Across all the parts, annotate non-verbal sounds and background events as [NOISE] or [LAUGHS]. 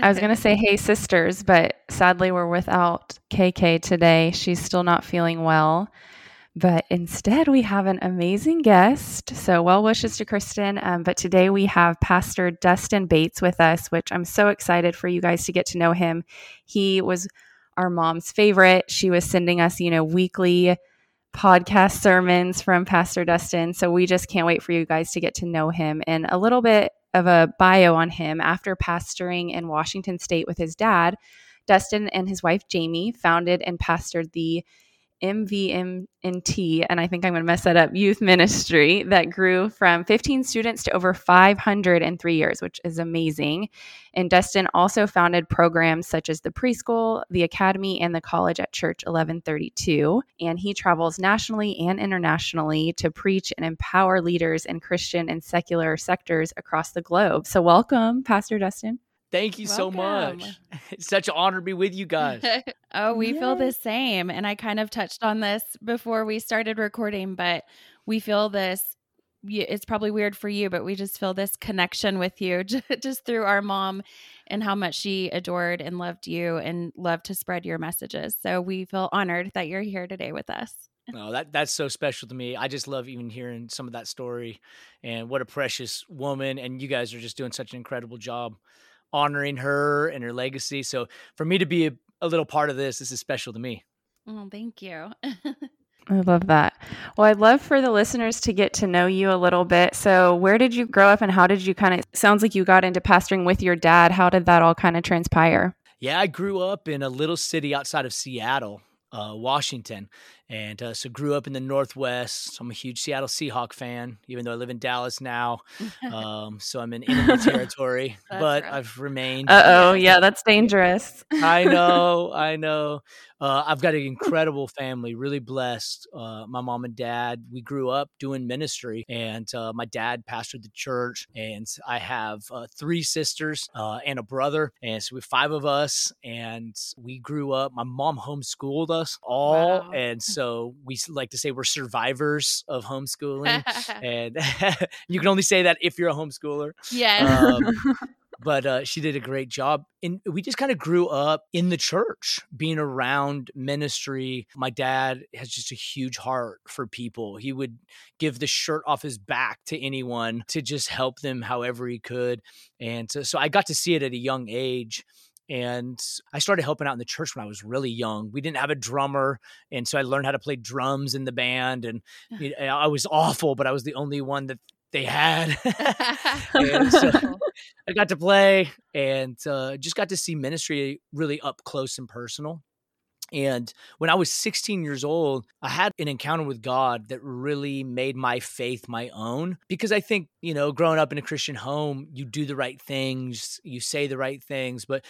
I was going to say, hey, sisters, but sadly, we're without KK today. She's still not feeling well. But instead, we have an amazing guest. So, well wishes to Kristen. Um, but today we have Pastor Dustin Bates with us, which I'm so excited for you guys to get to know him. He was our mom's favorite. She was sending us, you know, weekly podcast sermons from Pastor Dustin. So, we just can't wait for you guys to get to know him and a little bit of a bio on him after pastoring in Washington State with his dad. Dustin and his wife Jamie founded and pastored the MVMNT, and I think I'm going to mess that up, youth ministry that grew from 15 students to over 500 in three years, which is amazing. And Dustin also founded programs such as the preschool, the academy, and the college at Church 1132. And he travels nationally and internationally to preach and empower leaders in Christian and secular sectors across the globe. So, welcome, Pastor Dustin. Thank you so much. [LAUGHS] It's such an honor to be with you guys. [LAUGHS] oh, we feel the same. And I kind of touched on this before we started recording, but we feel this. It's probably weird for you, but we just feel this connection with you [LAUGHS] just through our mom and how much she adored and loved you and loved to spread your messages. So we feel honored that you're here today with us. No, that that's so special to me. I just love even hearing some of that story and what a precious woman and you guys are just doing such an incredible job honoring her and her legacy. So for me to be a, a little part of this, this is special to me. Oh, thank you. I love that. Well, I'd love for the listeners to get to know you a little bit. So, where did you grow up and how did you kind of sounds like you got into pastoring with your dad? How did that all kind of transpire? Yeah, I grew up in a little city outside of Seattle, uh, Washington and uh, so grew up in the Northwest. So I'm a huge Seattle Seahawk fan, even though I live in Dallas now. [LAUGHS] Um, so I'm in enemy territory, [LAUGHS] but rough. I've remained. Uh oh, yeah, that's dangerous. I [LAUGHS] know, I know. Uh, I've got an incredible family, really blessed. Uh, my mom and dad, we grew up doing ministry, and uh, my dad pastored the church. And I have uh, three sisters uh, and a brother, and so we five of us. And we grew up. My mom homeschooled us all, wow. and so we like to say we're survivors of homeschooling, [LAUGHS] and [LAUGHS] you can only say that if you're a homeschooler. Yes. Um, [LAUGHS] but uh, she did a great job. And we just kind of grew up in the church, being around ministry. My dad has just a huge heart for people. He would give the shirt off his back to anyone to just help them however he could. And so, so I got to see it at a young age and I started helping out in the church when I was really young. We didn't have a drummer, and so I learned how to play drums in the band. And you know, I was awful, but I was the only one that they had. [LAUGHS] so [LAUGHS] [LAUGHS] I got to play and uh, just got to see ministry really up close and personal. And when I was 16 years old, I had an encounter with God that really made my faith my own. Because I think, you know, growing up in a Christian home, you do the right things, you say the right things, but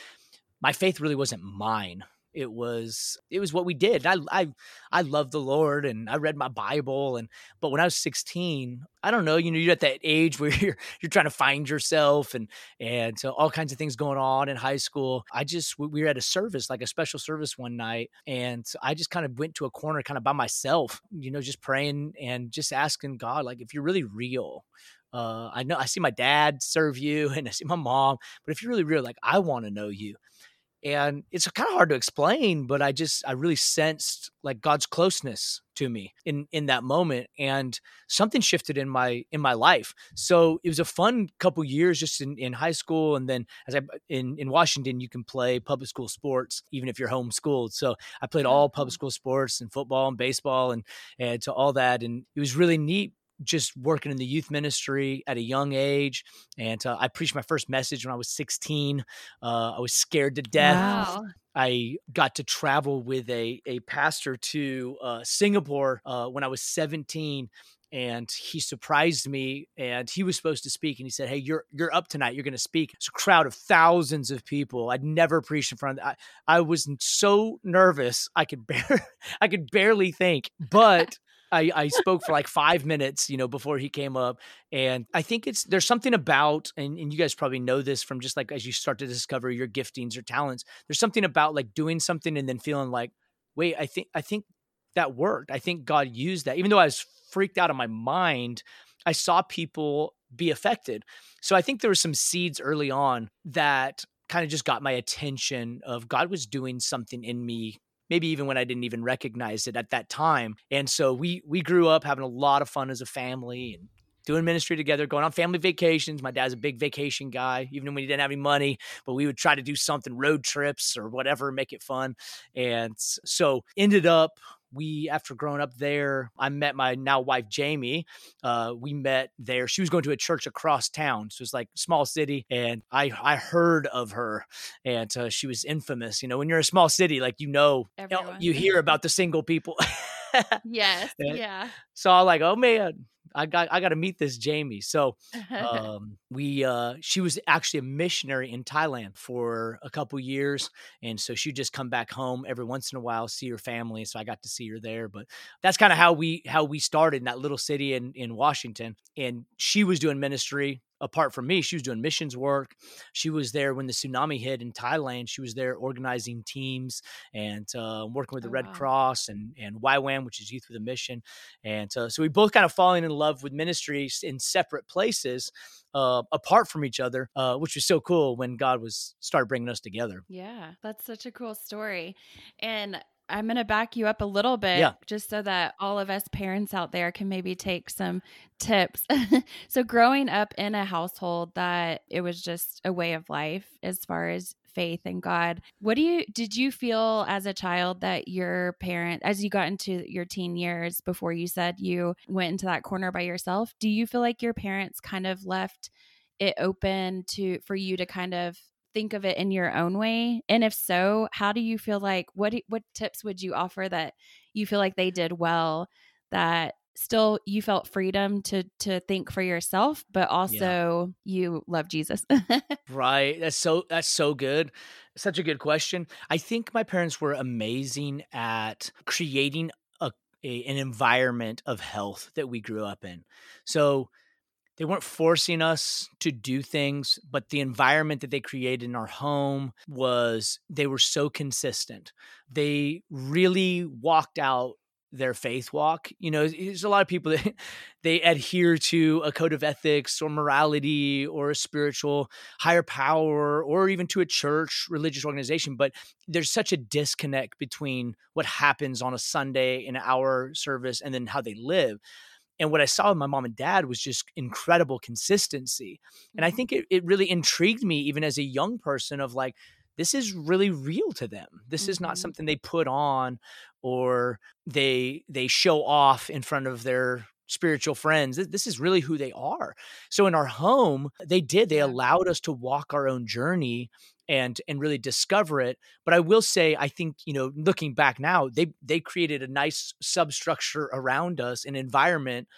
my faith really wasn't mine. It was it was what we did. I i i loved the lord and i read my bible and but when i was 16 i don't know you know you're at that age where [LAUGHS] you're you're trying to find yourself and and so all kinds of things going on in high school. I just we were at a service like a special service one night and i just kind of went to a corner kind of by myself you know just praying and just asking god like if you're really real uh, I know I see my dad serve you [LAUGHS] and I see my mom, but if you're really real, like I want to know you and it's kind of hard to explain but i just i really sensed like god's closeness to me in in that moment and something shifted in my in my life. So it was a fun couple years just in, in high school and then as i in in washington you can play public school sports even if you're homeschooled. So i played oh, all public school sports and football and baseball and and to all that and it was really neat just working in the youth ministry at a young age. And uh, I preached my first message when I was 16. Uh, I was scared to death. Wow. I got to travel with a, a pastor to uh, Singapore uh, when I was 17 and he surprised me and he was supposed to speak and he said hey you're you're up tonight you're going to speak it's a crowd of thousands of people i'd never preached in front of I, I was so nervous i could [LAUGHS] bear i could barely think [LAUGHS] but I, I spoke for like five minutes, you know, before he came up. And I think it's there's something about, and, and you guys probably know this from just like as you start to discover your giftings or talents, there's something about like doing something and then feeling like, wait, I think I think that worked. I think God used that. Even though I was freaked out of my mind, I saw people be affected. So I think there were some seeds early on that kind of just got my attention of God was doing something in me maybe even when I didn't even recognize it at that time. And so we we grew up having a lot of fun as a family and doing ministry together, going on family vacations. My dad's a big vacation guy, even when he didn't have any money, but we would try to do something, road trips or whatever, make it fun. And so ended up we after growing up there i met my now wife jamie uh, we met there. She was going to a church across town so it's like small city and i i heard of her and uh, she was infamous you know when you're a small city like you know Everyone. you hear about [LAUGHS] the single people. [LAUGHS] Yes yeah. so i'm like oh man I got I got to meet this Jamie. So [LAUGHS] um, we uh, she was actually a missionary in Thailand for a couple years, and so she'd just come back home every once in a while, see her family. So I got to see her there. But that's kind of how we how we started in that little city in in Washington. And she was doing ministry apart from me, she was doing missions work. She was there when the tsunami hit in Thailand. She was there organizing teams and uh, working with the oh, Red wow. Cross and and YWAM, which is Youth with a Mission. And uh, so we both kind of falling in love with ministries in separate places, uh, apart from each other, uh, which was so cool when God was started bringing us together. Yeah, that's such a cool story. And I'm going to back you up a little bit yeah. just so that all of us parents out there can maybe take some tips. [LAUGHS] so, growing up in a household that it was just a way of life as far as faith in God, what do you did you feel as a child that your parent, as you got into your teen years before you said you went into that corner by yourself, do you feel like your parents kind of left? it open to for you to kind of think of it in your own way? And if so, how do you feel like what what tips would you offer that you feel like they did well that still you felt freedom to to think for yourself but also yeah. you love Jesus. right. That's so that's so good. Such a good question. I think my parents were amazing at creating a, a an environment of health that we grew up in. So they weren't forcing us to do things, but the environment that they created in our home was they were so consistent. They really walked out their faith walk. You know, there's a lot of people that [LAUGHS] they adhere to a code of ethics or morality or a spiritual higher power or even to a church religious organization, but there's such a disconnect between what happens on a Sunday in our service and then how they live. And what I saw with my mom and dad was just incredible consistency. And I mm-hmm. think it, it really intrigued me, even as a young person, of like, this is really real to them. This mm-hmm. is not mm-hmm. something they put on or they they show off in front of their spiritual friends. This is really who they are. So in our home, they did. They allowed us to walk our own journey and and really discover it but i will say i think you know looking back now they they created a nice substructure around us an environment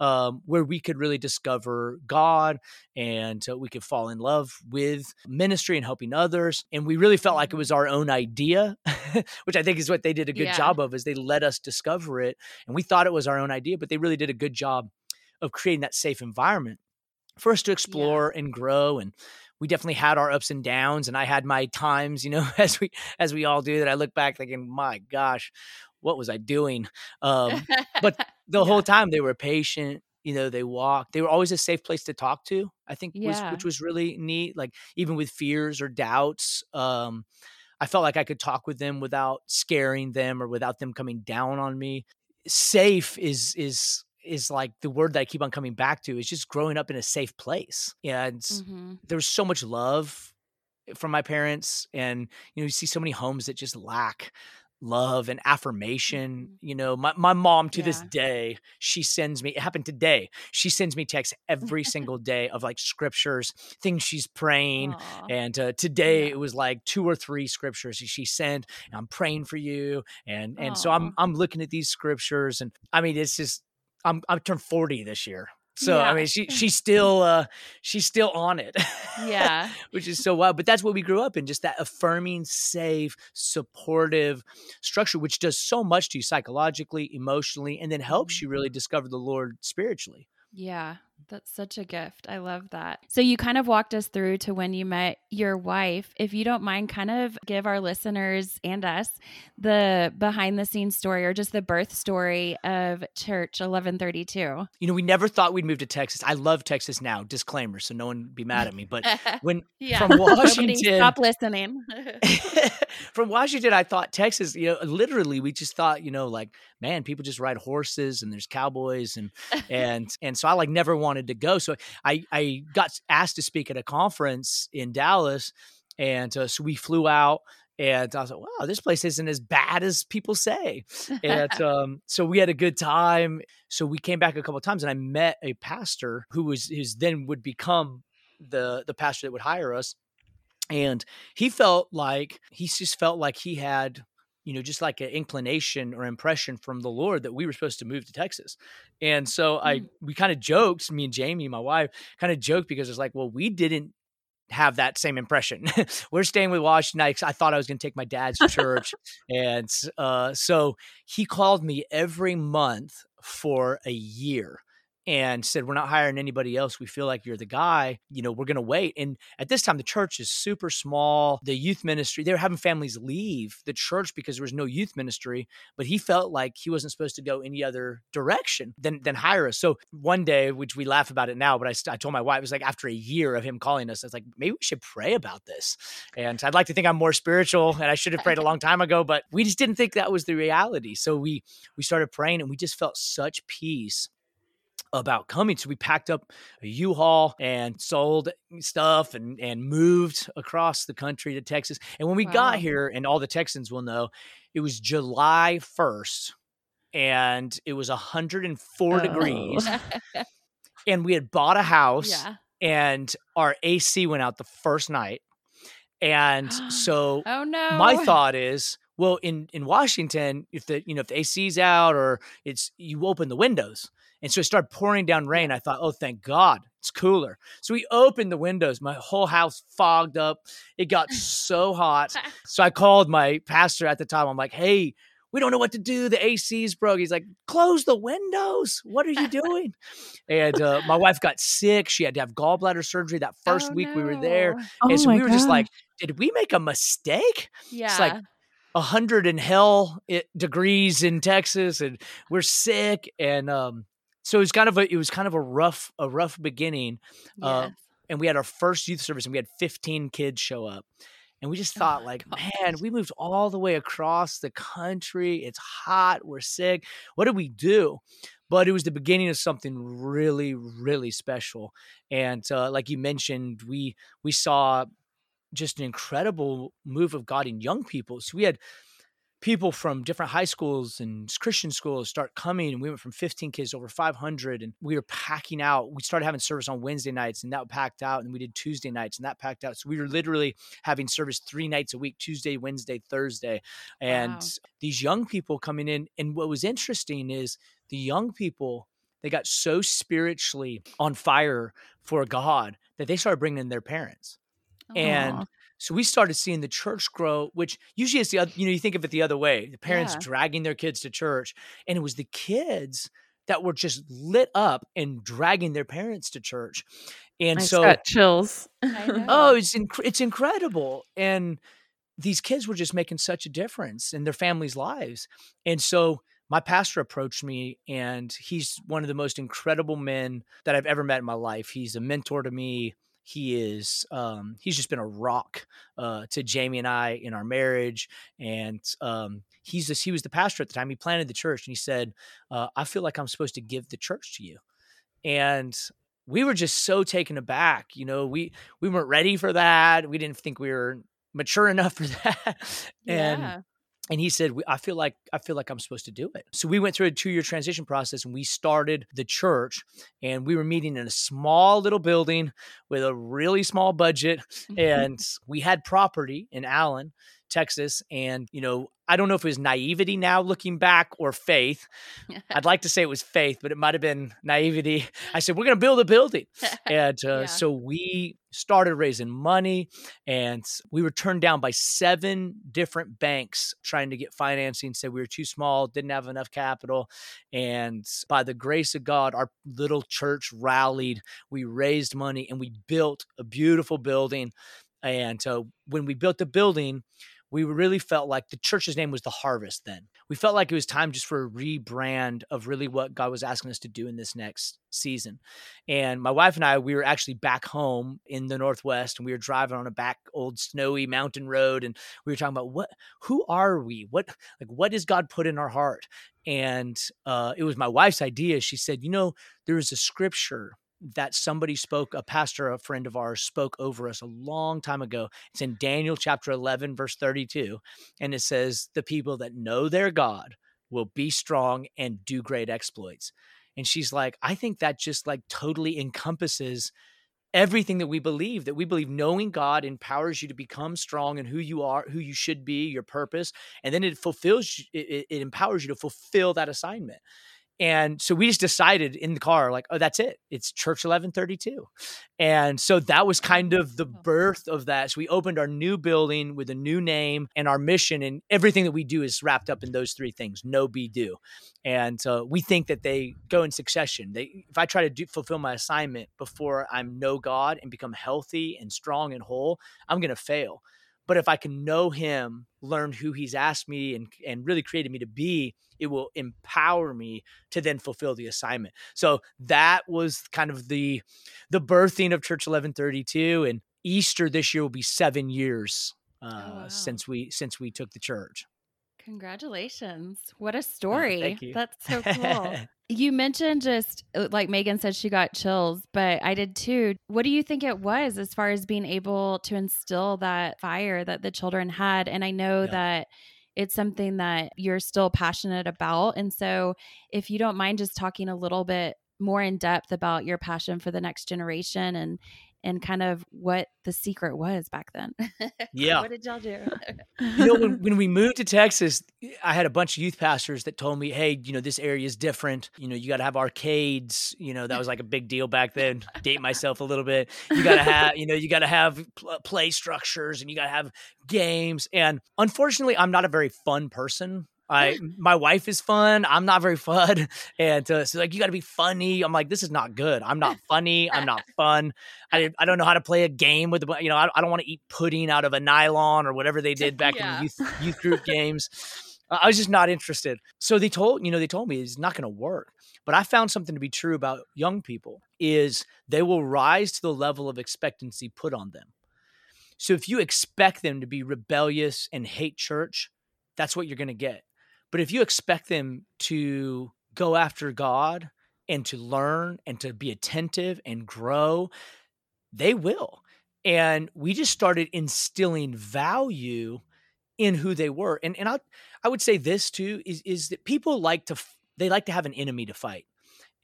um, where we could really discover God and uh, we could fall in love with ministry and helping others. And we really felt like it mm-hmm. was our own idea, [LAUGHS] which I think is what they did a good yeah. job of, is they let us discover it. And we thought it was our own idea, but they really did a good job of creating that safe environment for us to explore yeah. and grow and we definitely had our ups and downs and I had my times, you know, [LAUGHS] as we as we all do that I look back thinking, my gosh, what was I doing? Um, but [LAUGHS] the yeah. whole time they were patient, you know, they walked. They were always a safe place to talk to. I think yeah. was, which was really neat. Like even with fears or doubts, um, I felt like I could talk with them without scaring them or without them coming down on me. Safe is is is like the word that I keep on coming back to is just growing up in a safe place. And mm-hmm. there's so much love from my parents and you know you see so many homes that just lack love and affirmation mm-hmm. you know my, my mom to yeah. this day she sends me it happened today she sends me texts every [LAUGHS] single day of like scriptures things she's praying Aww. and uh, today yeah. it was like two or three scriptures she sent i'm praying for you and and Aww. so i'm i'm looking at these scriptures and i mean it's just I'm I'm turned 40 this year. So yeah. I mean, she [LAUGHS] she's still uh, she's still on it. Yeah, [LAUGHS] which is so wild. But that's what we grew up in, just that affirming, safe, supportive structure, which does so much to you psychologically, emotionally, and then helps you really mm-hmm. discover the Lord spiritually. Yeah, that's such a gift. I love that. So you kind of walked us through to when you met your wife. If you don't mind, kind of give our listeners and us the behind the scenes story or just the birth story of Church 1132. You know, we never thought we'd move to Texas. I love Texas now. Disclaimer, so no one be mad at me. But [LAUGHS] when yeah. from [LAUGHS] Washington, stop listening. [LAUGHS] from Washington, I thought Texas. You know, literally, we just thought, you know, like man, people just ride horses and there's cowboys and and and so I like never wanted to go. So I I got asked to speak at a conference in Dallas, and uh, so we flew out. And I was like, wow, this place isn't as bad as people say. And [LAUGHS] um, so we had a good time. So we came back a couple times and I met a pastor who was who's then would become the the pastor that would hire us. And he felt like he just felt like he had you know, just like an inclination or impression from the Lord that we were supposed to move to Texas. And so I, mm. we kind of joked, me and Jamie, my wife, kind of joked because it's like, well, we didn't have that same impression. [LAUGHS] we're staying with Washington. I, I thought I was going to take my dad's church. [LAUGHS] and uh, so he called me every month for a year and said, We're not hiring anybody else. We feel like you're the guy. You know, we're going to wait. And at this time, the church is super small. The youth ministry, they were having families leave the church because there was no youth ministry. But he felt like he wasn't supposed to go any other direction than, than hire us. So one day, which we laugh about it now, but I, I told my wife, it was like after a year of him calling us, I was like, maybe we should pray about this. And I'd like to think I'm more spiritual and I should have prayed a [LAUGHS] long time ago, but we just didn't think that was the reality. So we, we started praying and we just felt such peace about coming. So we packed up a U-Haul and sold stuff and and moved across the country to Texas. And when we wow. got here, and all the Texans will know, it was July 1st and it was 104 oh. degrees. [LAUGHS] and we had bought a house yeah. and our AC went out the first night. And [GASPS] so oh no. my thought is well in in Washington if the you know if the AC's out or it's you open the windows and so it started pouring down rain. I thought, oh, thank God, it's cooler. So we opened the windows. My whole house fogged up. It got [LAUGHS] so hot. [LAUGHS] So I called my pastor at the time. I'm like, hey, we don't know what to do. The AC's broke. He's like, close the windows. What are you [LAUGHS] doing? and uh, my wife got sick. She had to have gallbladder surgery that first oh, week no. we were there. Oh, and so we were just like, did we make a mistake? Yeah. It's like, hundred in hell it, degrees in Texas, and we're sick. And um, so it was kind of a it was kind of a rough a rough beginning. Uh, and we had our first youth service, and we had 15 kids show up. And we just oh thought, oh like, man, we moved all the way across the country. It's hot. We're sick. What do we do? But it was the beginning of something really, really special. And uh, like you mentioned, we we saw just an incredible move of God in young people. So we had people from different high schools and Christian schools start coming. And we went from 15 kids over 500, and we were packing out. We started having service on Wednesday nights, and that packed out. And we did Tuesday nights, and that packed out. So we were literally having service three nights a week Tuesday, Wednesday, Thursday. And wow. these young people coming in. And what was interesting is the young people, they got so spiritually on fire for God that they started bringing in their parents. Aww. And so we started seeing the church grow, which usually is the other, you know, you think of it the other way the parents yeah. dragging their kids to church. And it was the kids that were just lit up and dragging their parents to church. And I [LAUGHS] so got chills. oh, it's inc- it's incredible. And these kids were just making such a difference in their families' lives. And so my pastor approached me and he's one of the most incredible men that I've ever met in my life. He's a mentor to me. He is um, he's just been a rock uh, to Jamie and I in our marriage, and um, he's just, he was the pastor at the time. He planted the church, and he said, uh, "I feel like I'm supposed to give the church to you," and we were just so taken aback. You know, we we weren't ready for that. We didn't think we were mature enough for [LAUGHS] that, and yeah and he said i feel like i feel like i'm supposed to do it so we went through a two year transition process and we started the church and we were meeting in a small little building with a really small budget mm-hmm. and we had property in allen Texas. And, you know, I don't know if it was naivety now looking back or faith. [LAUGHS] I'd like to say it was faith, but it might have been naivety. [LAUGHS] I said, we're going to build a building. [LAUGHS] And uh, yeah. so we started raising money and we were turned down by seven different banks trying to get financing said we were too small didn't have enough capital and by the grace of god our little church rallied we raised money and we built a beautiful building and so when we built the building we really felt like the church's name was the harvest then. We felt like it was time just for a rebrand of really what god was asking us to do in this next season. And my wife and i we were actually back home in the northwest and we were driving on a back old snowy mountain road and we were talking about what who are we? What like what does god put in our heart? And uh, it was my wife's idea. She said you know there is a scripture that somebody spoke, a pastor, a friend of ours, spoke over us a long time ago. It's in Daniel chapter 11, verse 32. And it says, The people that know their God will be strong and do great exploits. And she's like, I think that just like totally encompasses everything that we believe that we believe knowing god empowers you to become strong and who you are who you should be your purpose and then it fulfills it, it empowers you to fulfill that assignment and so we just decided in the car, like, oh, that's it. It's Church 1132. And so that was kind of the birth of that. So we opened our new building with a new name and our mission, and everything that we do is wrapped up in those three things know, be, do. And uh, we think that they go in succession. They, if I try to do, fulfill my assignment before I'm know God and become healthy and strong and whole, I'm going to fail. But if I can know him, learn who he's asked me and, and really created me to be, it will empower me to then fulfill the assignment. So that was kind of the the birthing of Church 1132 and Easter this year will be 7 years oh, uh, oh, wow. since we since we took the church. Congratulations. What a story. Oh, That's so [LAUGHS] cool. You mentioned just uh, like Megan said, she got chills, but I did too. What do you think it was as far as being able to instill that fire that the children had? And I know yeah. that it's something that you're still passionate about. And so, if you don't mind just talking a little bit more in depth about your passion for the next generation and and kind of what the secret was back then. [LAUGHS] Yeah. what did y'all do? [LAUGHS] you know, when, when we moved to Texas, I had a bunch of youth pastors that told me, hey, you know, this area is different. You know, you got to have arcades. You know, that was like a big deal back then. Date myself a little bit. You got to have, you know, you got to have play structures and you got to have games. And unfortunately, I'm not a very fun person. I [LAUGHS] my wife is fun. I'm not very fun, [LAUGHS] and uh, so like you got to be funny. I'm like, this is not good. I'm not funny. I'm not fun. [LAUGHS] I I don't know how to play a game with the you know. I, I don't want to eat pudding out of a nylon or whatever they did back yeah. in youth youth group games. I was just not interested. So they told you know they told me it's not going to work. But I found something to be true about young people is they will rise to the level of expectancy put on them. So if you expect them to be rebellious and hate church, that's what you're going to get but if you expect them to go after God and to learn and to be attentive and grow, they will. And we just started instilling value in who they were. And and I I would say this too is is that people like to they like to have an enemy to fight.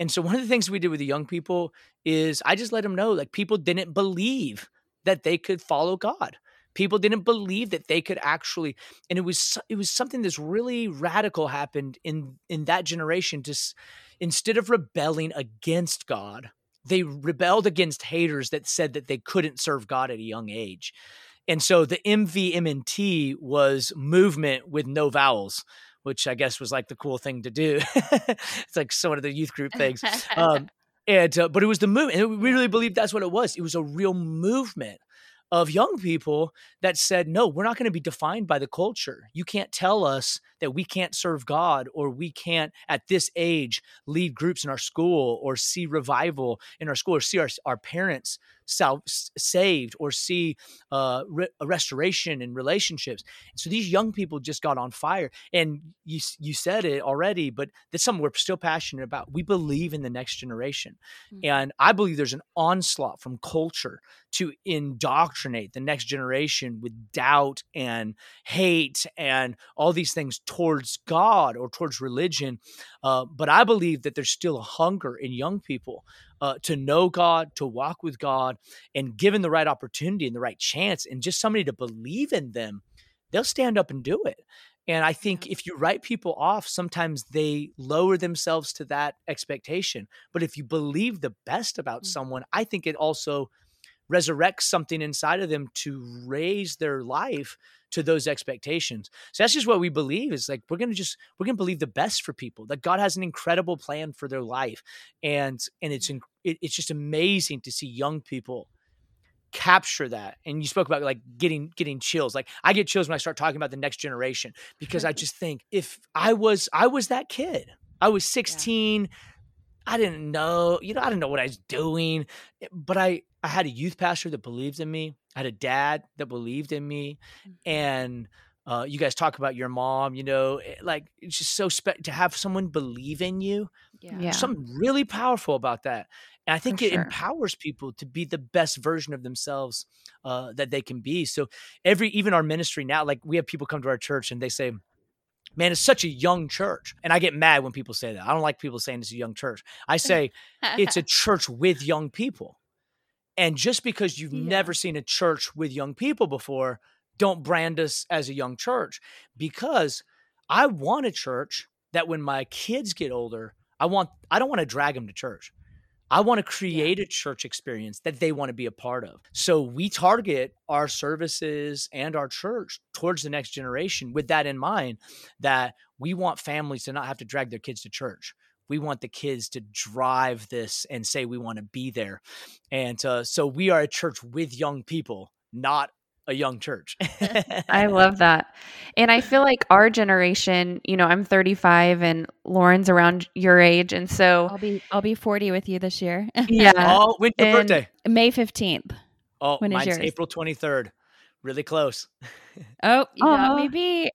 And so one of the things we did with the young people is I just let them know like people didn't believe that they could follow God people didn't believe that they could actually and it was it was something that's really radical happened in in that generation just instead of rebelling against god they rebelled against haters that said that they couldn't serve god at a young age. And so the mvmnt was movement with no vowels which i guess was like the cool thing to do. [LAUGHS] It's like some of the youth group things. [LAUGHS] Um, and uh, but it was the movement and we really believed that's what it was. It was a real movement of young people that said, no, we're not going to be defined by the culture. You can't tell us that we can't serve God or we can't, at this age, lead groups in our school or see revival in our school or see our, our parents sal- saved or see uh, re- a restoration in relationships. So these young people just got on fire. And you, you said it already, but that's something we're still passionate about. We believe in the next generation. Mm-hmm. And I believe there's an onslaught from culture to indoctrinate the next generation with doubt and hate and all these things towards God or towards religion. Uh, but I believe that there's still a hunger in young people uh, to know God, to walk with God, and given the right opportunity and the right chance, and just somebody to believe in them, they'll stand up and do it. And I think if you write people off, sometimes they lower themselves to that expectation. But if you believe the best about mm-hmm. someone, I think it also resurrects something inside of them to raise their life to those expectations. So that's just what we believe is like we're going to just we're going to believe the best for people that God has an incredible plan for their life. And and it's mm. it, it's just amazing to see young people capture that. And you spoke about like getting getting chills. Like i get chills when i start talking about the next generation because i [LAUGHS] just think if i was i was that kid. I was 16 yeah. i didn't know you know i didn't know what i was doing. But i i had a youth pastor that believed in me i had a dad that believed in me mm-hmm. and uh, you guys talk about your mom, you know, eh, like it's just so spe- to have someone believe in you. Yeah. yeah. Something really powerful about that. And I think For it sure. empowers people to be the best version of themselves uh, that they can be. So every, even our ministry now, like we have people come to our church and they say, man, it's such a young church. And I get mad when people say that. I don't like people saying it's a young church. I say it's a [LAUGHS] church with young people. And just because you've yeah. never seen a church with young people before, don't brand us as a young church because I want a church that when my kids get older, I want I don't want to drag them to church. I want to create a church experience that they want to be a part of. So we target our services and our church towards the next generation with that in mind that we want families to not have to drag their kids to church. We want the kids to drive this and say we want to be there. And uh, so we are a church with young people, not a young church. [LAUGHS] [LAUGHS] I love that. And I feel like our generation, you know, I'm 35 and Lauren's around your age and so I'll be I'll be 40 with you this year. yeah. Oh, when's your birthday? May 15th. Oh, when mine's April 23rd. Really close. [LAUGHS] Oh, you got me beat.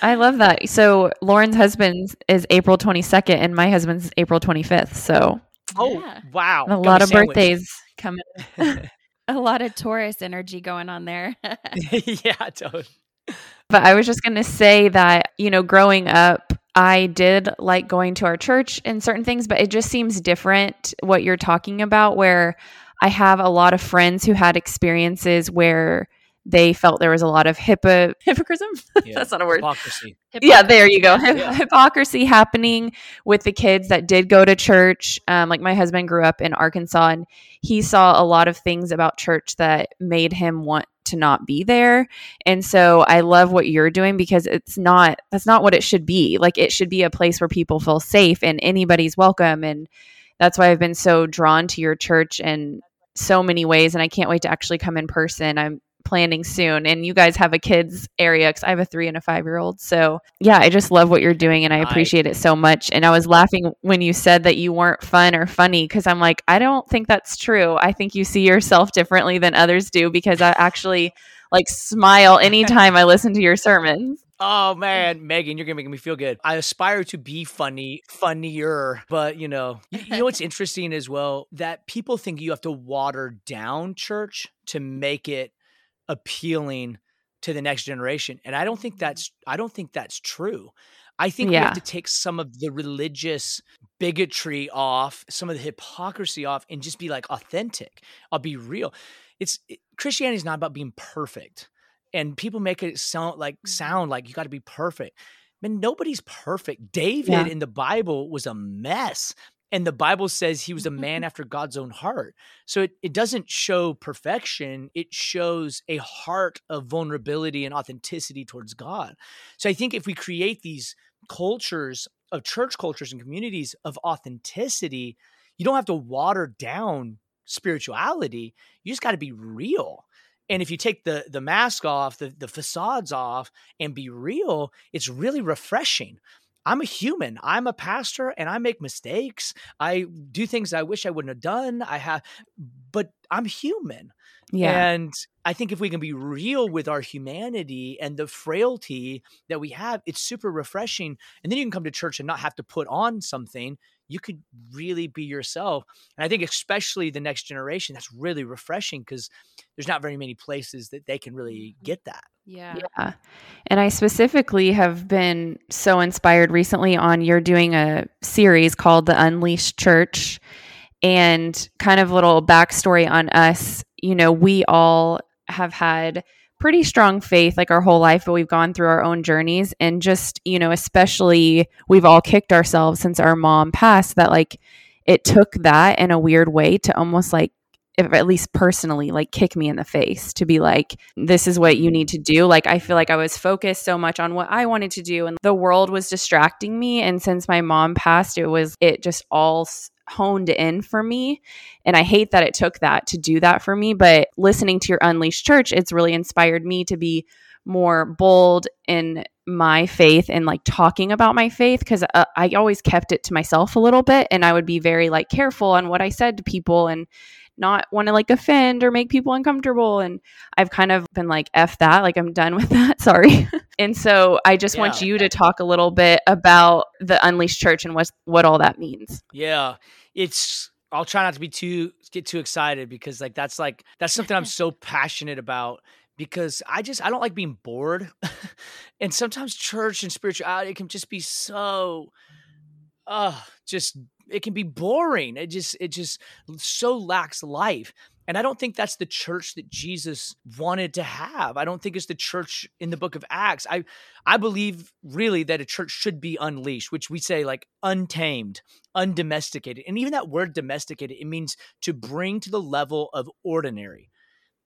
I love that. [LAUGHS] So Lauren's husband is April 22nd and my husband's April 25th. So Oh, yeah. wow. A lot of sandwich. birthdays coming [LAUGHS] a lot of Taurus energy going on there. yeah, totally. But I was just going to say that, you know, growing up, I did like going to our church and certain things, but it just seems different what you're talking about, where I have a lot of friends who had experiences where they felt there was a lot of hypo- hypocrisy. [LAUGHS] Yeah. That's not a word. Hypocrisy. Yeah, there you go. Yeah. Hypocrisy happening with the kids that did go to church. Um, like my husband grew up in Arkansas and he saw a lot of things about church that made him want to not be there. And so I love what you're doing because it's not, that's not what it should be. Like it should be a place where people feel safe and anybody's welcome. And that's why I've been so drawn to your church in so many ways. And I can't wait to actually come in person. I'm planning soon and you guys have a kids area because i have a three and a five year old so yeah i just love what you're doing and i appreciate it so much. And i was laughing when you said that you weren't fun or funny because i'm like i don't think that's true. I think you see yourself differently than others do because i actually like smile anytime i listen to your sermons. Oh man, Megan, you're gonna make me feel good. I aspire to be funny, funnier, but you know, you, you know what's interesting as well? That people think you have to water down church to make it appealing to the next generation and i don't think that's i don't think that's true i think yeah. we have to take some of the religious bigotry off some of the hypocrisy off and just be like authentic i'll be real it's it, christianity is not about being perfect and people make it sound like mm-hmm. sound like you got to be perfect man nobody's perfect david yeah. in the bible was a mess and the bible says he was a man mm-hmm. after god's own heart. So it, it doesn't show perfection. It shows a heart of vulnerability and authenticity towards god. So i think if we create these cultures of church cultures and communities of authenticity you don't have to water down spirituality. You just got to be real. And if you take the the mask off the the facades off and be real it's really refreshing I'm a human. I'm a pastor and I make mistakes. I do things I wish I wouldn't have done. I have, but I'm human. Yeah. And I think if we can be real with our humanity and the frailty that we have, it's super refreshing. And then you can come to church and not have to put on something. You could really be yourself. And I think, especially the next generation, that's really refreshing because there's not very many places that they can really mm-hmm. get that. Yeah. Yeah. And I specifically have been so inspired recently on you're doing a series called The Unleashed Church and kind of a little backstory on us. You know, we all have had pretty strong faith like our whole life, but we've gone through our own journeys. And just, you know, especially we've all kicked ourselves since our mom passed that like it took that in a weird way to almost like if at least personally like kick me in the face to be like this is what you need to do. Like i feel like i was focused so much on what i wanted to do and the world was distracting me and since my mom passed it was it just all honed in for me and i hate that it took that to do that for me but listening to your unleashed church it's really inspired me to be more bold in my faith and like talking about my faith because uh, I always kept it to myself a little bit and I would be very like careful on what I said to people and not want to like offend or make people uncomfortable. And I've kind of been like, F that, like I'm done with [LAUGHS] that. Sorry. and so I just yeah. want you to talk a little bit about the Unleashed Church and what what all that means. Yeah. It's I'll try not to be too get too excited because like that's like that's something I'm [LAUGHS] so passionate about because I just I don't like being bored. [LAUGHS] and sometimes church and spirituality can just be so uh just it can be boring. It just it just so lacks life. And I don't think that's the church that Jesus wanted to have. I don't think it's the church in the book of Acts. I I believe really that a church should be unleashed, which we say like untamed, undomesticated. And even that word domesticated, it means to bring to the level of ordinary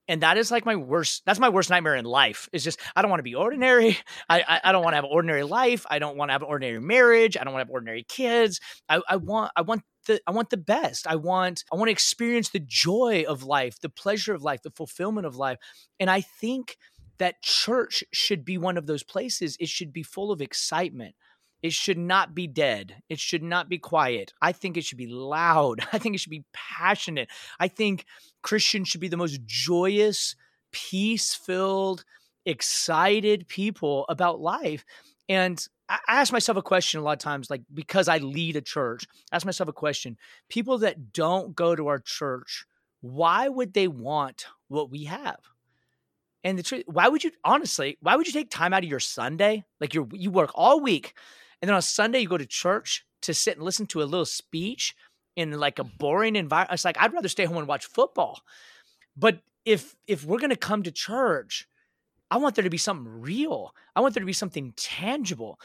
and that is like my worst that's my worst nightmare in life is just i don't want to be ordinary. I i, I don't want to have an ordinary life. I don't want to have an ordinary marriage. I don't want to have ordinary kids. I, I want i want the i want the best. I want i want to experience the joy of life the pleasure of life the fulfillment of life. And i think that church should be one of those places. It should be full of excitement it should not be dead. It should not be quiet. I think it should be loud. [LAUGHS] I think it should be passionate. I think Christians should be the most joyous, peace filled, excited people about life. And I ask myself a question a lot of times, like because I lead a church, I ask myself a question people that don't go to our church, why would they want what we have? And the truth, why would you honestly, why would you take time out of your Sunday? Like you you work all week and then on Sunday, you go to church to sit and listen to a little speech in like a mm-hmm. boring environment. It's like I'd rather stay home and watch football. But if if we're gonna come to church, I want there to be something real. I want there to be something tangible.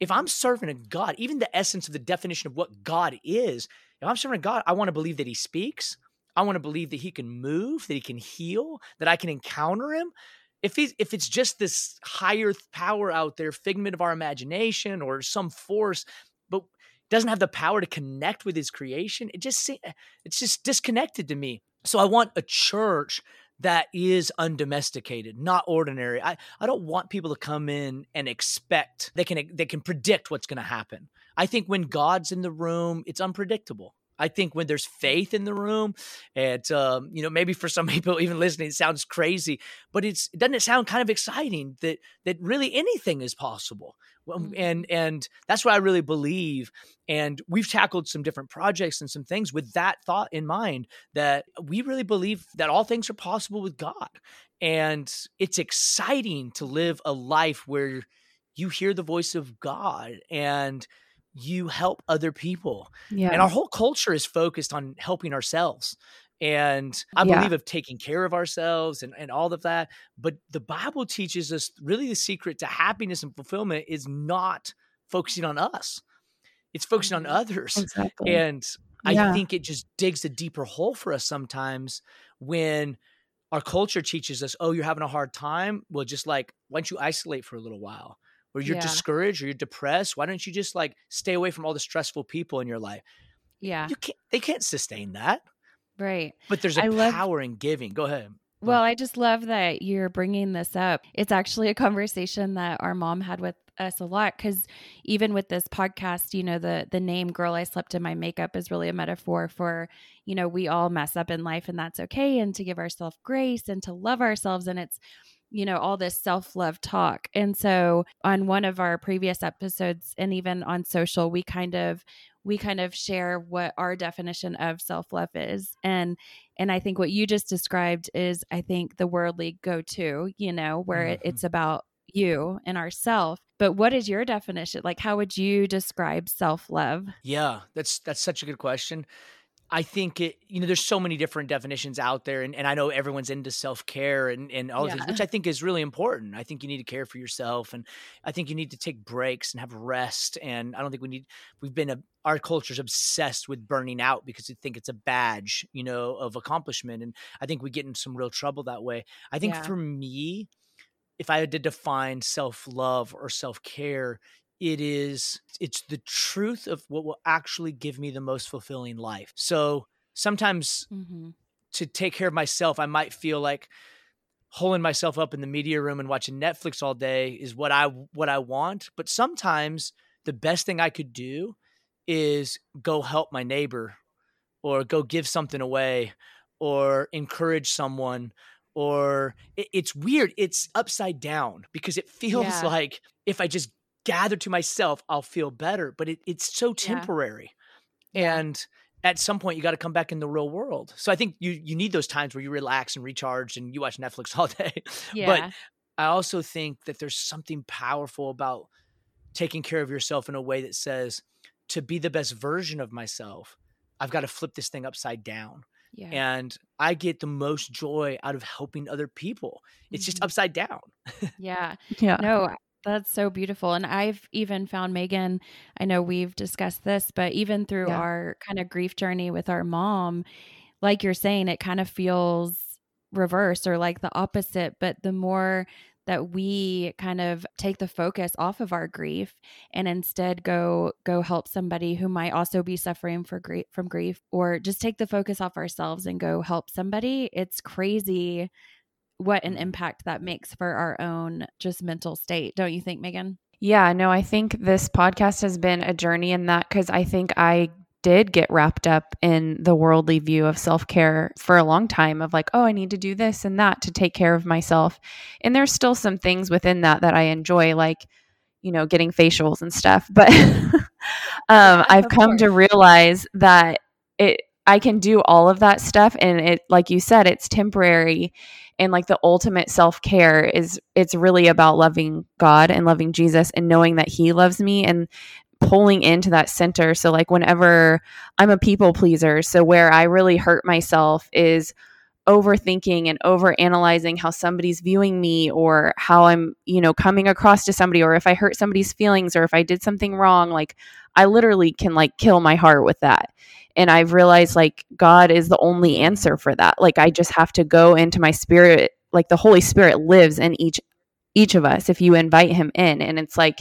If I'm serving a God, even the essence of the definition of what God is, if I'm serving a God, I want to believe that He speaks. I want to believe that He can move, that He can heal, that I can encounter Him if he's if it's just this higher power out there figment of our imagination or some force but doesn't have the power to connect with his creation it just eh, it's just disconnected to me. So i want a church that is undomesticated not ordinary. I i don't want people to come in and expect they can they can predict what's going to happen. I think when god's in the room it's unpredictable I think when there's faith in the room, and um, you know, maybe for some [LAUGHS] people even listening, it sounds crazy, but it's doesn't it sound kind of exciting that that really anything is possible, mm-hmm. and and that's what I really believe. And we've tackled some different projects and some things with that thought in mind that we really believe that all things are possible with God, and it's exciting to live a life where you hear the voice of God and you help other people. Yeah. And our whole culture is focused on helping ourselves. And I yeah. believe of taking care of ourselves and, and all of that. But the Bible teaches us really the secret to happiness and fulfillment is not focusing on us. It's focusing on mm-hmm. others. Exactly. And yeah. I think it just digs a deeper hole for us sometimes when our culture teaches us, oh, you're having a hard time. Well, just like, why don't you isolate for a little while? Or you're yeah. discouraged or you're depressed, why don't you just like stay away from all the stressful people in your life? Yeah. You can't they can't sustain that. Right. But there's a I power love, in giving. Go ahead. Well, I just love that you're bringing this up. It's actually a conversation that our mom had with us a lot cuz even with this podcast, you know, the the name girl I slept in my makeup is really a metaphor for, you know, we all mess up in life and that's okay and to give ourselves grace and to love ourselves and it's you know, all this self love talk. And so on one of our previous episodes and even on social, we kind of we kind of share what our definition of self-love is. And and i think what you just described is i think the worldly go-to you know where mm-hmm. it's about you and ourself. But what is your definition? Like how would you describe self-love? Yeah that's that's such a good question I think it, you know, there's so many different definitions out there. And, and I know everyone's into self care and, and all yeah. things, which I think is really important. I think you need to care for yourself. And I think you need to take breaks and have rest. And I don't think we need, we've been, a, our culture's obsessed with burning out because we think it's a badge, you know, of accomplishment. And I think we get in some real trouble that way. I think yeah. for me, if I had to define self love or self care, it is it's the truth of what will actually give me the most fulfilling life so sometimes mm-hmm. to take care of myself i might feel like holding myself up in the media room and watching netflix all day is what i what i want but sometimes the best thing i could do is go help my neighbor or go give something away or encourage someone or it, it's weird it's upside down because it feels yeah. like if i just gather to myself, I'll feel better. But it, it's so temporary. Yeah. And at some point you got to come back in the real world. So I think you you need those times where you relax and recharge and you watch Netflix [LAUGHS] all day. Yeah. But I also think that there's something powerful about taking care of yourself in a way that says to be the best version of myself, I've got to flip this thing upside down. Yeah. And I get the most joy out of helping other people. It's mm-hmm. just upside down. yeah. [LAUGHS] Yeah. No, that's so beautiful. And I've even found Megan, I know we've discussed this, but even through yeah. our kind of grief journey with our mom, like you're saying, it kind of feels reverse or like the opposite. But the more that we kind of take the focus off of our grief and instead go go help somebody who might also be suffering for grief from grief or just take the focus off ourselves and go help somebody it's crazy what an impact that makes for our own just mental state. Don't you think, Megan? Yeah, no, I think this podcast has been a journey in that because I think I did get wrapped up in the worldly view of self care for a long time of like, oh, I need to do this and that to take care of myself. And there's still some things within that that I enjoy, like, you know, getting facials and stuff. [LAUGHS] But um, I've come course. to realize that it, I can do all of that stuff. And it, like you said, it's temporary and like the ultimate self-care is it's really about loving God and loving Jesus and knowing that he loves me and pulling into that center. So like whenever I'm a people pleaser so where I really hurt myself is overthinking and overanalyzing how somebody's viewing me or how I'm, you know, coming across to somebody or if I hurt somebody's feelings or if I did something wrong, like I literally can like kill my heart with that and i've realized like god is the only answer for that. Like i just have to go into my spirit like the holy spirit lives in each each of us if you invite him in. And it's like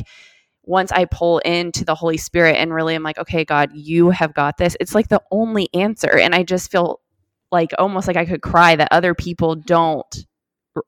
once i pull into the holy spirit and really i'm like okay god you have got this it's like the only answer. And i just feel like almost like i could cry that other people don't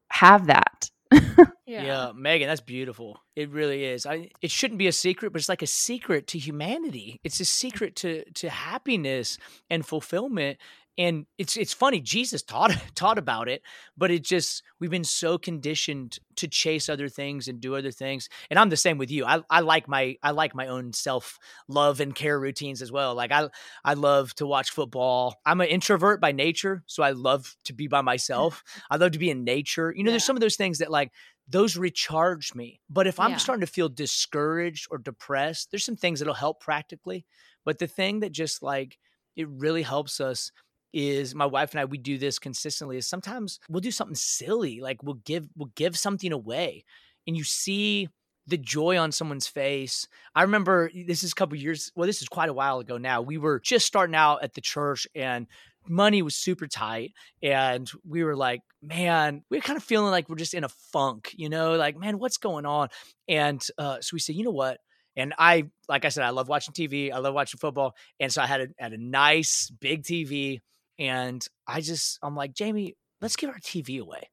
have that [LAUGHS] yeah. yeah. Megan, that's beautiful. It really is. I it shouldn't be a secret, but it's like a secret to humanity. It's a secret to to happiness and fulfillment and it's it's funny jesus taught [LAUGHS] taught about it but it just we've been so conditioned to chase other things and do other things. And i'm the same with you. I, I like my i like my own self love and care routines as well. Like i i love to watch football. I'm an introvert by nature so i love to be by myself. I love to be in nature. You know yeah. there's some of those things that like those recharge me. But if i'm yeah. starting to feel discouraged or depressed there's some things that'll help practically. But the thing that just like it really helps us is my wife and I we do this consistently is sometimes we'll do something silly like we'll give we'll give something away and you see the joy on someone's face. I remember this is a couple years well this is quite a while ago now. We were just starting out at the church and money was super tight and we were like man we are kind of feeling like we're just in a funk you know like man what's going on and uh, so we said you know what and I, like I said, I love watching TV. I love watching football. And so I had a, had a nice big TV and I just, I'm like, Jamie, let's give our TV away.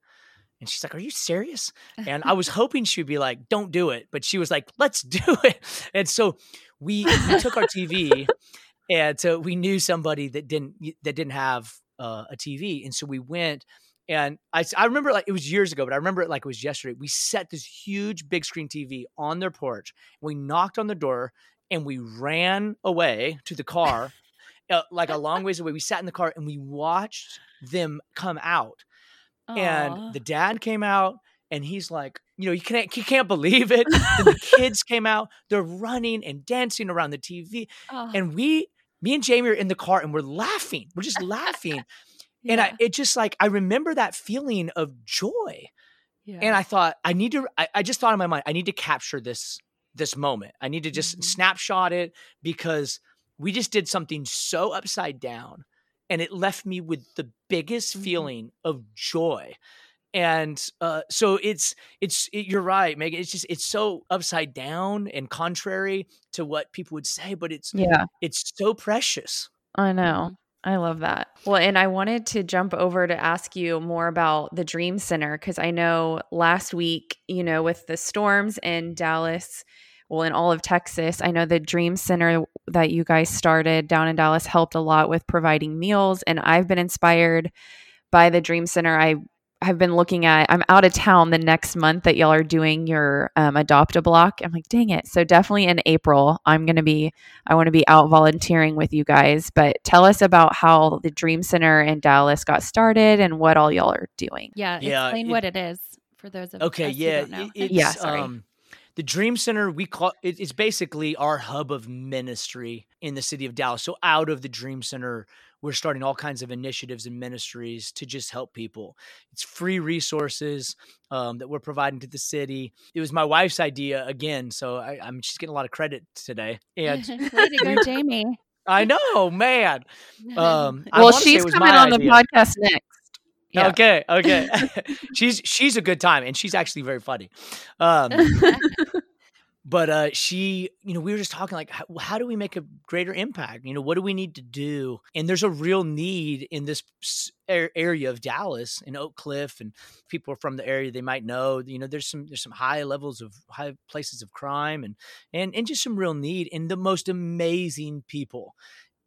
And she's like, Are you serious? And I was [LAUGHS] hoping she'd be like, Don't do it. But she was like, Let's [LAUGHS] do it. And so we, we took our TV [LAUGHS] and so we knew somebody that didn't that didn't have uh, a TV. And so we went and I, I remember like it was years ago, but I remember it like it was yesterday. We set this huge big screen TV on their porch. We knocked on the door and we ran away to the car uh, like a long [LAUGHS] ways away. We sat in the car and we watched them come out. Aww. And the dad came out and he's like, you know, you can't you can't believe it. and the [LAUGHS] kids came out, they're running and dancing around the TV. And we me and Jamie are in the car and we're laughing. We're just laughing. yeah. And I, it just like, I remember that feeling of joy. Yeah. And I thought, I need to, I, I, just thought in my mind, I need to capture this, this moment. I need to just mm-hmm. snapshot it because we just did something so upside down and it left me with the biggest mm-hmm. feeling of joy and uh, so it's it's it, you're right megan it's just it's so upside down and contrary to what people would say but it's yeah it's so precious i know I love that. Well, and I wanted to jump over to ask you more about the Dream Center because I know last week, you know, with the storms in Dallas, well, in all of Texas, I know the Dream Center that you guys started down in Dallas helped a lot with providing meals. And I've been inspired by the Dream Center. I have been looking at i'm out of town the next month that y'all are doing your um, adopt a block i'm like dang it so definitely in april i'm going to be i want to be out volunteering with you guys but tell us about how the dream center in dallas got started and what all y'all are doing yeah, yeah explain it, what it is for those of us. okay yeah yeah sorry. Um, the dream center we call it, it's basically our hub of ministry in the city of dallas so out of the dream center we're starting all kinds of initiatives and ministries to just help people. It's free resources um, that we're providing to the city. It was my wife's idea again, so I, am she's getting a lot of credit today. And [LAUGHS] way to go, Jamie. I know, man. [LAUGHS] Um, well, she's coming on idea. the podcast next. Yeah. Okay, okay. [LAUGHS] [LAUGHS] she's she's a good time, and she's actually very funny. [LAUGHS] Um, but uh, she, you know, we were just talking like, how, how, do we make a greater impact? You know, what do we need to do? And there's a real need in this area of Dallas and Oak Cliff, and people from the area they might know. You know, there's some there's some high levels of high places of crime, and and and just some real need and the most amazing people.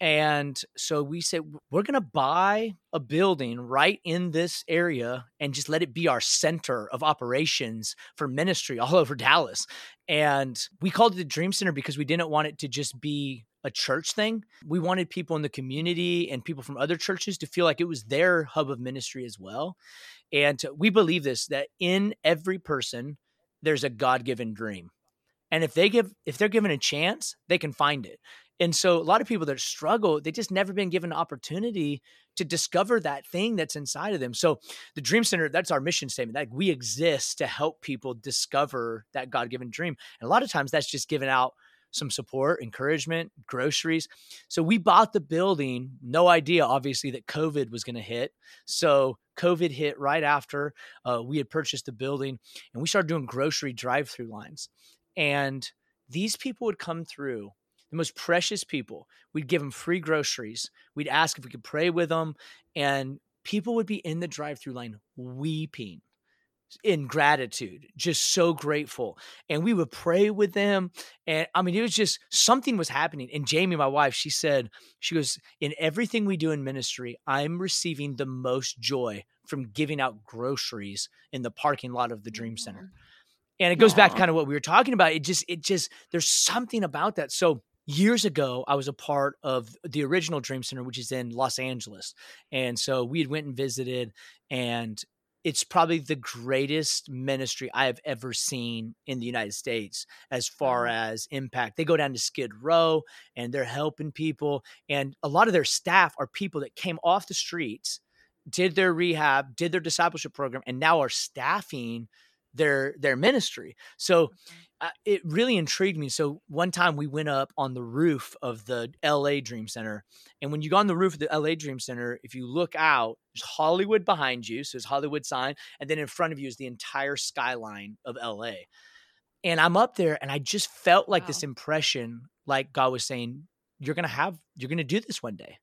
And so we said, we're going to buy a building right in this area and just let it be our center of operations for ministry all [LAUGHS] over Dallas. And we called it the Dream Center because we didn't want it to just be a church thing. We wanted people in the community and people from other churches to feel like it was their hub of ministry as well. And we believe this that in every person, there's a God given dream. And if they give, if they're given a chance, they can find it. And so a lot of people that struggle, they just never been given an opportunity to discover that thing that's inside of them. So the Dream Center, that's our mission statement. Like we exist to help people discover that God-given dream. And a lot of times that's just giving out some support, encouragement, groceries. So we bought the building, no idea, obviously, that COVID was going to hit. So COVID hit right after uh, we had purchased the building, and we started doing grocery drive-through lines. And these people would come through the most precious people. We'd give them free groceries. We'd ask if we could pray with them, and people would be in the drive-through line weeping in gratitude, just so grateful. And we would pray with them. And I mean, it was just something was happening. And Jamie, my wife, she said, she goes, In everything we do in ministry, I'm receiving the most joy from giving out groceries in the parking lot of the Dream Center. Mm-hmm. And it goes Aww. back to kind of what we were talking about. It just, it just, there's something about that. So years ago i was a part of the original dream center which is in los angeles and so we had went and visited and it's probably the greatest ministry i have ever seen in the united states as far as impact. They go down to skid row and they're helping people and a lot of their staff are people that came off the streets did their rehab did their discipleship program and now are staffing their their ministry so mm-hmm uh, it really intrigued me. So one time we went up on the roof of the LA Dream Center. And when you go on the roof of the LA Dream Center, if you look out, there's Hollywood behind you. So there's Hollywood sign. And then in front of you is the entire skyline of LA. And I'm up there and I just felt like wow. this impression, like God was saying, you're going to have, you're going to do this one day.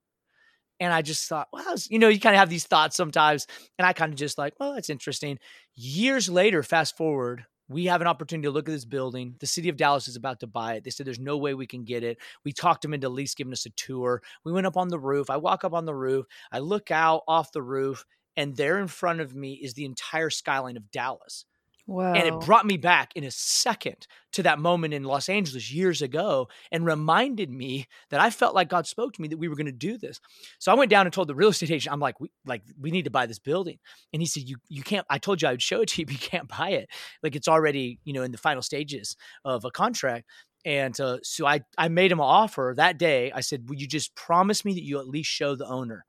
And I just thought, well, you know, you kind of have these thoughts sometimes. And I kind of just like, well, that's interesting. Years later, fast forward, we have an opportunity to look at this building. The city of Dallas is about to buy it. They said there's no way we can get it. We talked them into at least giving us a tour. We went up on the roof. I walk up on the roof. I look out off the roof, and there in front of me is the entire skyline of Dallas. Wow. And it brought me back in a second to that moment in Los Angeles years ago and reminded me that I felt like God spoke to me that we were going to do this. So I went down and told the real estate agent, I'm like, we like we need to buy this building. And he said, You you can't I told you I would show it to you, but [LAUGHS] you can't buy it. Like it's already, you know, in the final stages of a contract. And uh, so I, I made him an offer that day. I said, Would you just promise me that you at least show the owner?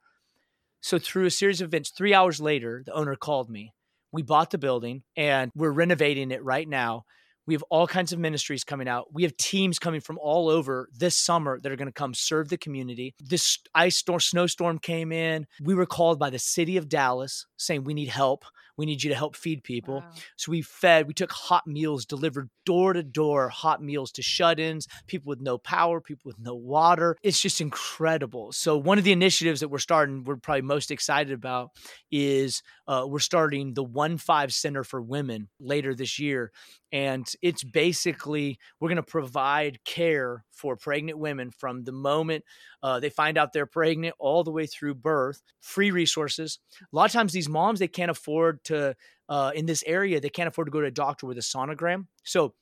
So, through a series of events, three hours later, the owner called me. We bought the building and we're renovating it right now. We have all kinds of ministries coming out. We have teams coming from all over this summer that are going to come serve the community. This ice storm, snowstorm came in. We were called by the city of Dallas saying, We need help. We need you to help feed people. Wow. So we fed, we took hot meals, delivered door to door hot meals to shut ins, people with no power, people with no water. It's just incredible. So, one of the initiatives that we're starting, we're probably most excited about, is uh, we're starting the One Five Center for Women later this year. And it's basically, we're going to provide care for pregnant women from the moment uh, they find out they're pregnant all the way through birth, free resources. A lot of times, these moms, they can't afford to, uh, in this area, they can't afford to go to a doctor with a sonogram. So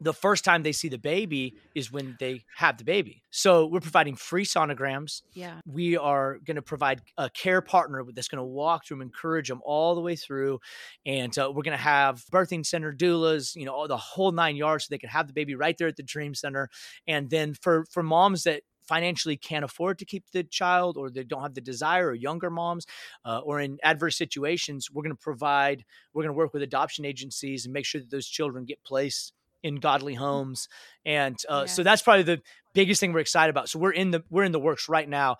the first time they see the baby is when they have the baby. So we're providing free sonograms. Yeah. We are going to provide a care partner that's going to walk through them, encourage them all the way through. And uh, we're going to have birthing center doulas, you know, all the whole nine yards so they can have the baby right there at the Dream Center. And then for, for moms that financially can't afford to keep the child or they don't have the desire or younger moms uh, or in adverse situations we're going to provide we're going to work with adoption agencies and make sure that those children get placed in godly homes and uh, yeah. so that's probably the biggest thing we're excited about so we're in the we're in the works right now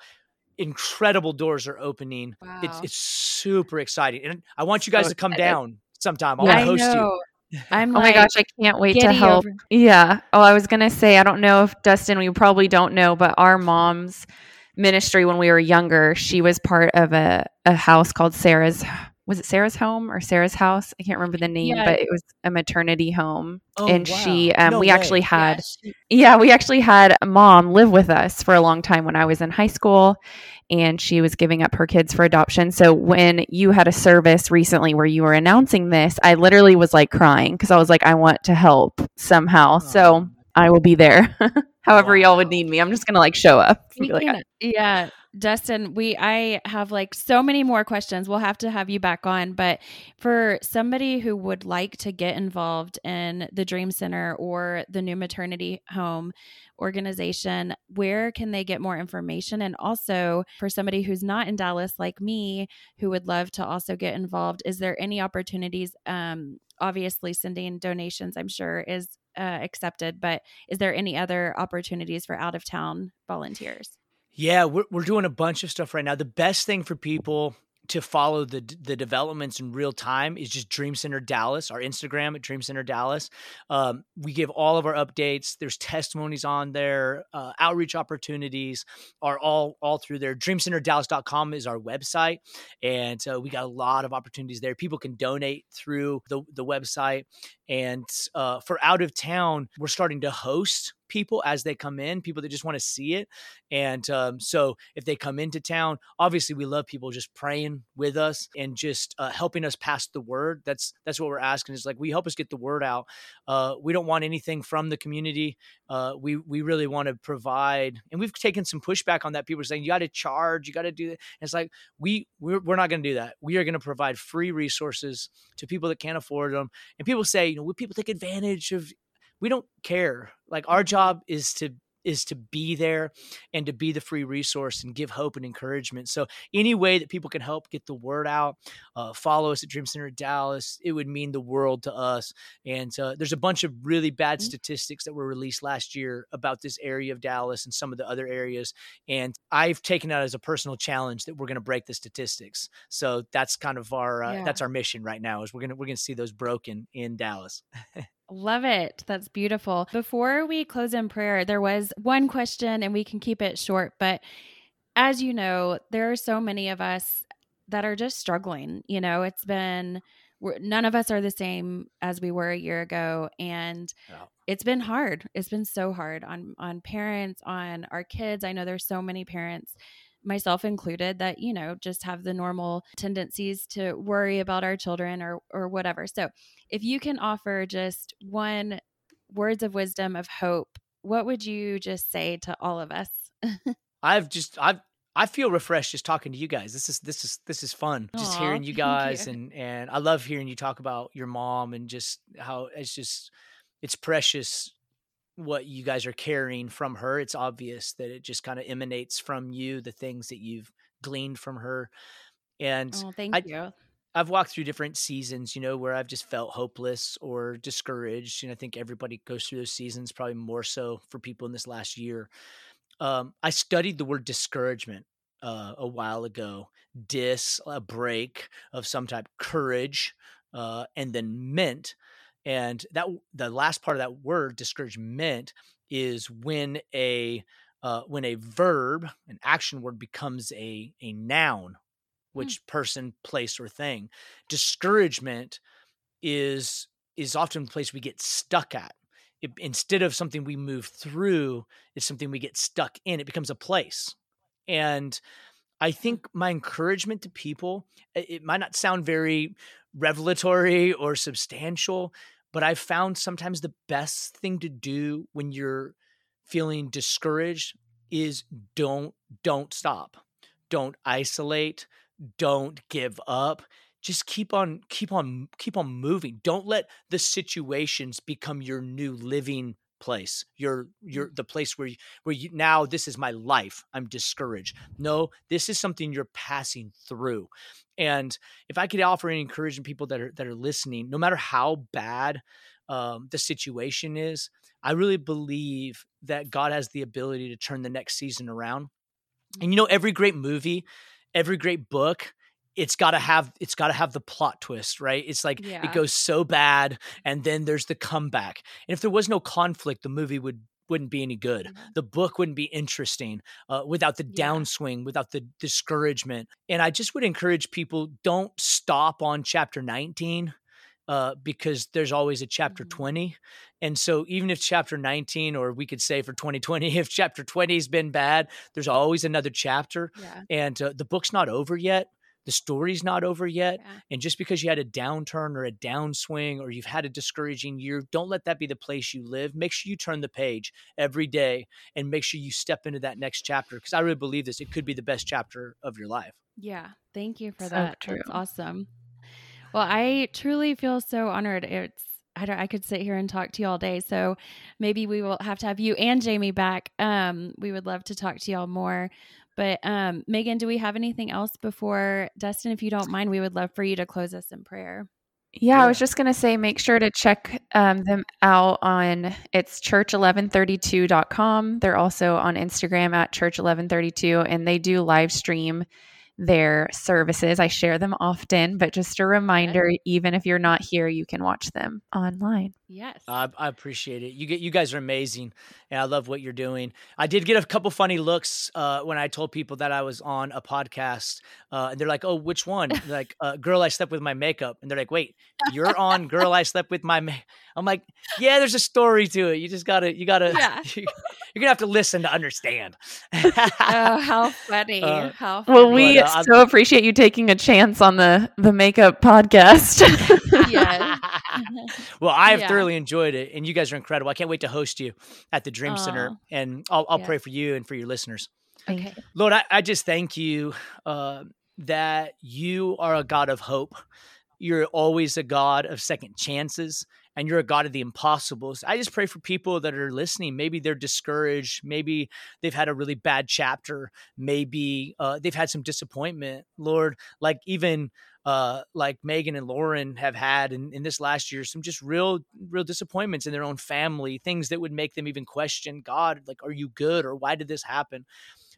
incredible doors are opening wow. it's, it's super exciting and i want you guys so to come down sometime i'll yeah, host you I'm oh like, my gosh, I can't wait to help. Over. Yeah. Oh, I was gonna say, I don't know if Dustin, we probably don't know, but our mom's ministry when we were younger, she was part of a, a house called Sarah's was it Sarah's home or Sarah's house? I can't remember the name, yeah. but it was a maternity home. Oh, and wow. she, um, no we way. actually had, yeah, she- yeah, we actually had a mom live with us for a long time when I was in high school and she was giving up her kids for adoption. So when you had a service recently where you were announcing this, I literally was like crying because I was like, I want to help somehow. Oh. So I will be there. [LAUGHS] However, wow. y'all would need me. I'm just gonna like show up. Like, yeah, Dustin, we I have like so many more questions. We'll have to have you back on, but for somebody who would like to get involved in the Dream Center or the new maternity home organization, where can they get more information? And also for somebody who's not in Dallas like me, who would love to also get involved, is there any opportunities? Um, obviously, sending donations, I'm sure, is uh, accepted, but is there any other opportunities for out of town volunteers? Yeah, we're, we're doing a bunch of stuff right now. The best thing for people to follow the the developments in real time is just Dream Center Dallas, our Instagram at Dream Center Dallas. Um, we give all of our updates. There's testimonies on there, uh, outreach opportunities are all all through there. DreamCenterDallas.com is our website, and uh, we got a lot of opportunities there. People can donate through the the website, and uh, for out of town, we're starting to host people as they come in, people that just want to see it. And um, so if they come into town, obviously we love people just praying with us and just uh, helping us pass the word. That's that's what we're asking. Is like we help us get the word out. Uh, we don't want anything from the community. Uh, we we really want to provide, and we've taken some pushback on that. People are saying you got to charge, you got to do that. And it's like we we're, we're not going to do that. We are going to provide free resources to people that can't afford them. And people say, you know, would people take advantage of we don't care. Like our job is to is to be there and to be the free resource and give hope and encouragement. So any way that people can help get the word out, uh, follow us at Dream Center Dallas, it would mean the world to us. And uh, there's a bunch of really bad mm-hmm. statistics that were released last year about this area of Dallas and some of the other areas. And I've taken that as a personal challenge that we're going to break the statistics. So that's kind of our uh, yeah. that's our mission right now is we're gonna we're gonna see those broken in Dallas. [LAUGHS] Love it. That's beautiful. Before we close in prayer, there was one question and we can keep it short, but as you know, there are so many of us that are just struggling. You know, it's been none of us are the same as we were a year ago and yeah. it's been hard. It's been so hard on on parents, on our kids. I know there's so many parents myself included that you know just have the normal tendencies to worry about our children or or whatever so if you can offer just one words of wisdom of hope what would you just say to all of us [LAUGHS] i've just i've I feel refreshed just talking to you guys. This is this is this is fun. Just hearing you guys you. and and I love hearing you talk about your mom and just how it's just it's precious what you guys are carrying from her. It's obvious that it just kind of emanates from you, the things that you've gleaned from her. And oh, thank I, you. I've walked through different seasons, you know, where I've just felt hopeless or discouraged. And I think everybody goes through those seasons, probably more so for people in this last year. Um, I studied the word discouragement uh, a while ago. Dis, a break of some type, courage, uh, and then meant. And that the last part of that word, discouragement, is when a uh, when a verb, an action word, becomes a a noun Hmm. which person, place, or thing. Discouragement is is often the place we get stuck at. It, instead of something we move through, it's something we get stuck in. It becomes a place. And I hmm. think my encouragement to people, it might not sound very revelatory or substantial, but I've found sometimes the best thing to do when you're feeling discouraged is don't don't stop. Don't isolate, don't give up. Just keep on keep on keep on moving. Don't let the situations become your new living place. Your your mm. the place where you, where you now this is my life. I'm discouraged. No this is something you're passing through. And if i could offer any encouragement people that are that are listening no matter how bad um, the situation is i really believe that god has the ability to turn the next season around. And you know every great movie every great book it's got to have it's got to have the plot twist right it's like yeah. it goes so bad and then there's the comeback and if there was no conflict the movie would wouldn't be any good mm-hmm. the book wouldn't be interesting uh, without the yeah. downswing without the discouragement and i just would encourage people don't stop on chapter 19 uh, because there's always a chapter mm-hmm. 20 and so even if chapter 19 or we could say for 2020 [LAUGHS] if chapter 20 has been bad there's always another chapter yeah. and uh, the book's not over yet the story's not over yet yeah. and just because you had a downturn or a downswing or you've had a discouraging year don't let that be the place you live make sure you turn the page every day and make sure you step into that next chapter because i really believe this it could be the best chapter of your life yeah thank you for so that true. that's awesome well i truly feel so honored it's I, don't, I could sit here and talk to you all day. So maybe we will have to have you and Jamie back. Um, we would love to talk to y'all more. But um, Megan, do we have anything else before Dustin? If you don't mind, we would love for you to close us in prayer. Yeah, yeah. I was just going to say make sure to check um, them out on it's church1132.com. They're also on Instagram at church1132 and they do live stream their services. I share them often, but just a reminder even if you're not here, you can watch them online. Yes. I, I, appreciate it. You get you guys are amazing and I love what you're doing. I did get a couple funny looks uh, when I told people that I was on a podcast uh, and they're like, "Oh, which one?" like, uh, "Girl I slept with my makeup." And they're like, "Wait, you're on Girl I slept with my ma-. I'm like, "Yeah, there's a story to it. You just got to you got to yeah. [LAUGHS] you, are going to have to listen to understand." oh, how [LAUGHS] funny. Uh, how funny. Well, we but, uh, so appreciate you taking a chance on the the makeup podcast. yes. [LAUGHS] well, I have yeah. Thoroughly enjoyed it, and you guys are incredible. I can't wait to host you at the Dream Aww. Center, and I'll, I'll yeah. pray for you and for your listeners. Okay, Lord, I, I just thank you uh, that you are a God of hope. You're always a God of second chances and you're a God of the impossibles. I just pray for people that are listening. Maybe they're discouraged. Maybe they've had a really bad chapter. Maybe uh, they've had some disappointment. Lord, like even uh, like Megan and Lauren have had in, in this last year, some just real, real disappointments in their own family, things that would make them even question God, like, are you good or why did this happen?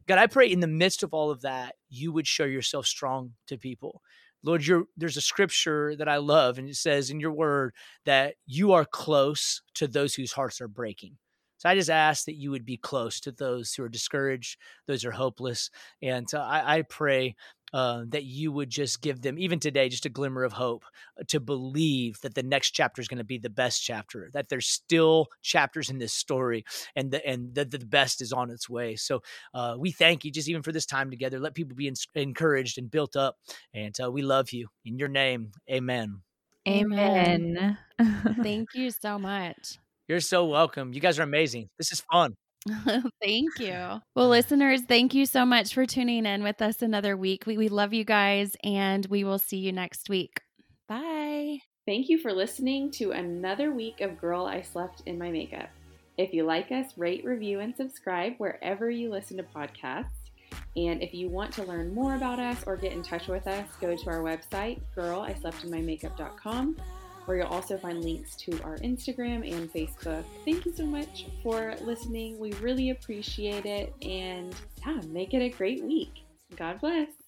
God, I pray in the midst of all of that, you would show yourself strong to people. Lord, there's a scripture that I love, and it says in your word that you are close to those whose hearts are breaking. So I just ask that you would be close to those who are discouraged, those who are hopeless. And uh, I, I, pray uh, that you would just give them, even today, just a glimmer of hope uh, to believe that the next chapter is going to be the best chapter, that there's still chapters in this story and the, and that the best is on its way. So uh, we thank you just even for this time together. Let people be in, encouraged and built up. And uh, we love you. In your name, amen. Amen. [LAUGHS] Thank you so much. You're so welcome. You guys are amazing. This is fun. [LAUGHS] thank you. Well, listeners, thank you so much for tuning in with us another week. We, we love you guys, and we will see you next week. Bye. Thank you for listening to another week of Girl I Slept in My Makeup. If you like us, rate, review, and subscribe wherever you listen to podcasts. And if you want to learn more about us or get in touch with us, go to our website, girlisleptinmymakeup.com, where you'll also find links to our Instagram and Facebook. Thank you so much for listening. We really appreciate it. And yeah, make it a great week. God bless.